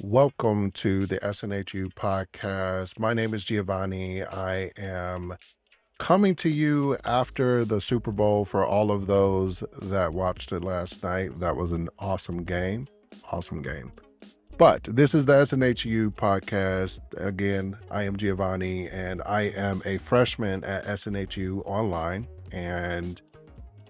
Welcome to the SNHU podcast. My name is Giovanni. I am coming to you after the Super Bowl for all of those that watched it last night. That was an awesome game. Awesome game. But this is the SNHU podcast. Again, I am Giovanni and I am a freshman at SNHU online. And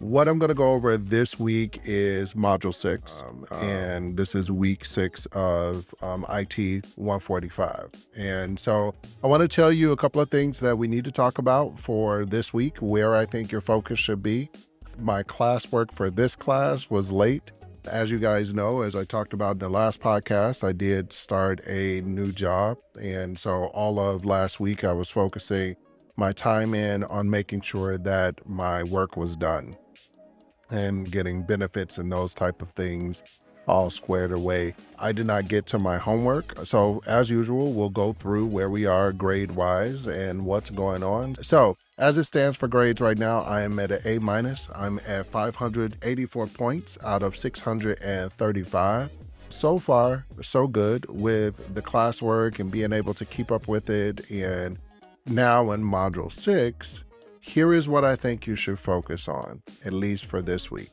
what I'm going to go over this week is Module 6, um, and this is week 6 of um, IT 145. And so I want to tell you a couple of things that we need to talk about for this week, where I think your focus should be. My classwork for this class was late. As you guys know, as I talked about in the last podcast, I did start a new job. And so all of last week, I was focusing my time in on making sure that my work was done and getting benefits and those type of things all squared away. I did not get to my homework. So, as usual, we'll go through where we are grade wise and what's going on. So, as it stands for grades right now, I am at an A minus. I'm at 584 points out of 635. So far, so good with the classwork and being able to keep up with it. And now in module six, here is what I think you should focus on, at least for this week.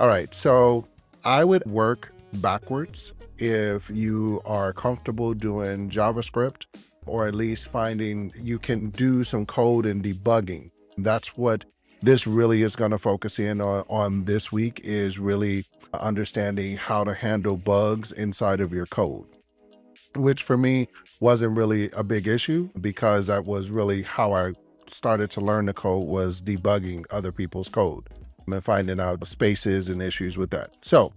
All right, so I would work backwards if you are comfortable doing JavaScript or at least finding you can do some code and debugging. That's what this really is going to focus in on, on this week is really understanding how to handle bugs inside of your code which for me wasn't really a big issue because that was really how I started to learn the code was debugging other people's code and finding out spaces and issues with that. So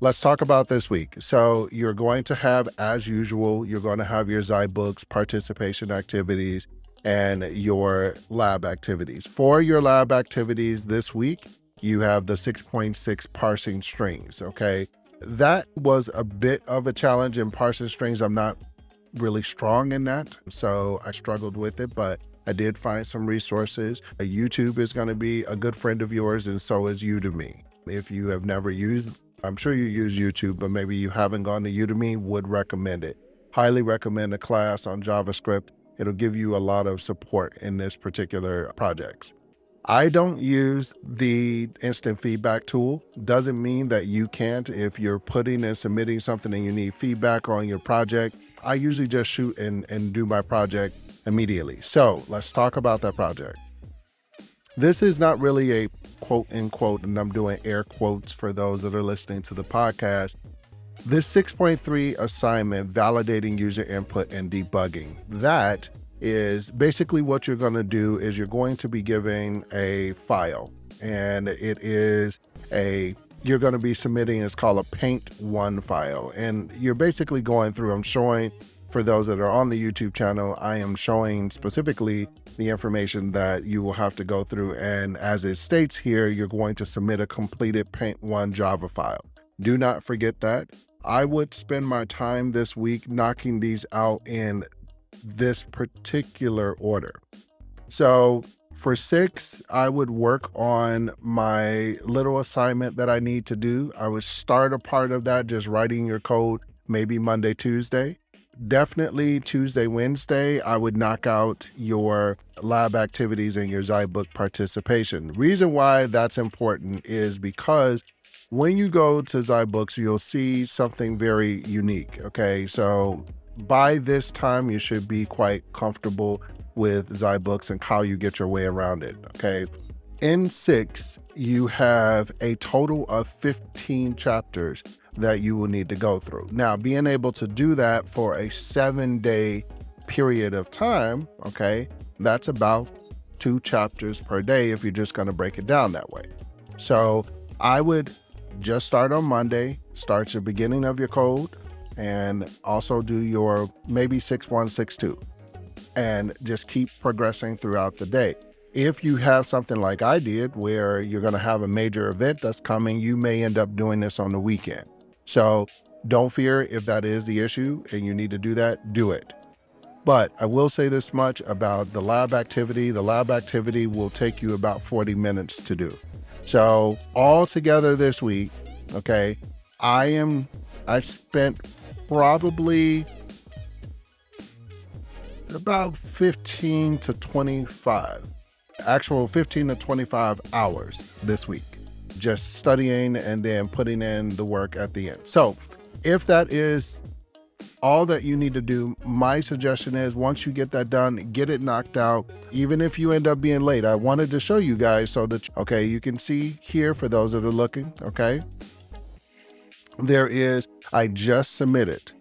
let's talk about this week. So you're going to have, as usual, you're going to have your Zybooks participation activities and your lab activities. For your lab activities this week, you have the 6.6 parsing strings, okay? That was a bit of a challenge in parsing strings. I'm not really strong in that, so I struggled with it, but I did find some resources. YouTube is going to be a good friend of yours, and so is Udemy. If you have never used, I'm sure you use YouTube, but maybe you haven't gone to Udemy, would recommend it. Highly recommend a class on JavaScript. It'll give you a lot of support in this particular projects. I don't use the instant feedback tool. Doesn't mean that you can't if you're putting and submitting something and you need feedback on your project. I usually just shoot and, and do my project immediately. So let's talk about that project. This is not really a quote unquote, and I'm doing air quotes for those that are listening to the podcast. This 6.3 assignment, validating user input and debugging, that is basically what you're going to do is you're going to be giving a file and it is a you're going to be submitting it's called a paint one file and you're basically going through i'm showing for those that are on the YouTube channel, I am showing specifically the information that you will have to go through. And as it states here, you're going to submit a completed Paint 1 Java file. Do not forget that. I would spend my time this week knocking these out in this particular order. So for six, I would work on my little assignment that I need to do. I would start a part of that just writing your code maybe Monday, Tuesday definitely Tuesday, Wednesday, I would knock out your lab activities and your Zybook participation. Reason why that's important is because when you go to Zybooks, you'll see something very unique. Okay, so by this time, you should be quite comfortable with Zybooks and how you get your way around it. Okay, in six, you have a total of 15 chapters that you will need to go through. Now, being able to do that for a seven day period of time, okay, that's about two chapters per day if you're just going to break it down that way. So I would just start on Monday, start your beginning of your code, and also do your maybe 6162 and just keep progressing throughout the day. If you have something like I did, where you're going to have a major event that's coming, you may end up doing this on the weekend. So don't fear if that is the issue and you need to do that, do it. But I will say this much about the lab activity the lab activity will take you about 40 minutes to do. So, all together this week, okay, I am, I spent probably about 15 to 25, actual 15 to 25 hours this week, just studying and then putting in the work at the end. So, if that is all that you need to do, my suggestion is once you get that done, get it knocked out. Even if you end up being late, I wanted to show you guys so that, okay, you can see here for those that are looking, okay? There is, I just submitted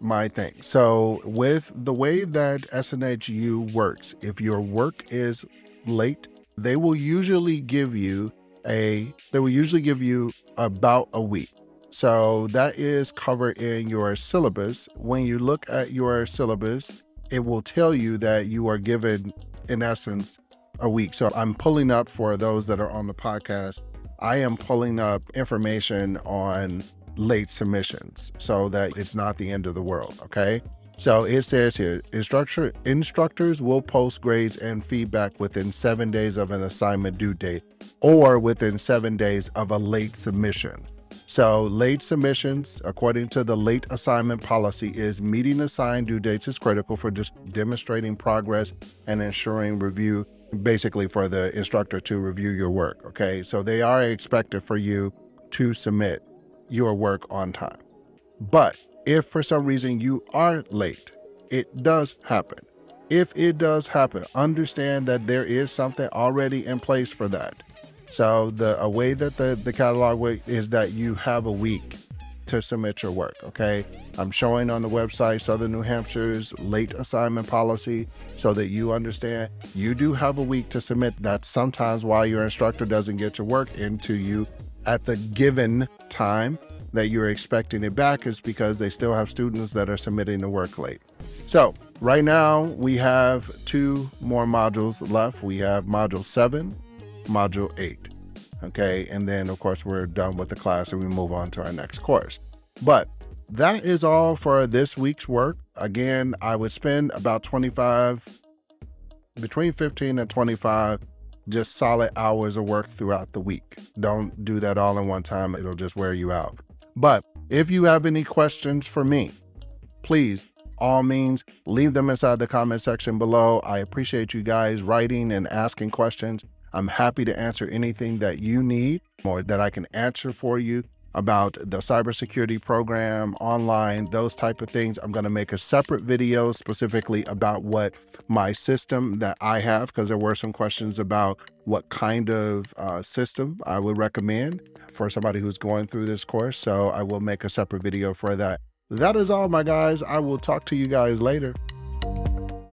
my thing. So, with the way that SNHU works, if your work is late, they will usually give you a they will usually give you about a week. So that is covered in your syllabus. When you look at your syllabus, it will tell you that you are given in essence a week. So I'm pulling up for those that are on the podcast. I am pulling up information on late submissions so that it's not the end of the world. Okay. So it says here instructor, instructors will post grades and feedback within seven days of an assignment due date or within seven days of a late submission. So, late submissions, according to the late assignment policy, is meeting assigned due dates is critical for just demonstrating progress and ensuring review, basically for the instructor to review your work. Okay, so they are expected for you to submit your work on time. But if for some reason you are late, it does happen. If it does happen, understand that there is something already in place for that. So the a way that the, the catalog way is that you have a week to submit your work. Okay. I'm showing on the website Southern New Hampshire's late assignment policy so that you understand you do have a week to submit that sometimes while your instructor doesn't get your work into you at the given time that you're expecting it back is because they still have students that are submitting the work late. So, right now we have two more modules left. We have module 7, module 8. Okay, and then of course we're done with the class and we move on to our next course. But that is all for this week's work. Again, I would spend about 25 between 15 and 25 just solid hours of work throughout the week. Don't do that all in one time, it'll just wear you out. But if you have any questions for me, please, all means, leave them inside the comment section below. I appreciate you guys writing and asking questions. I'm happy to answer anything that you need or that I can answer for you about the cybersecurity program online, those type of things. I'm going to make a separate video specifically about what my system that I have, because there were some questions about what kind of uh, system I would recommend for somebody who's going through this course. So I will make a separate video for that. That is all, my guys. I will talk to you guys later.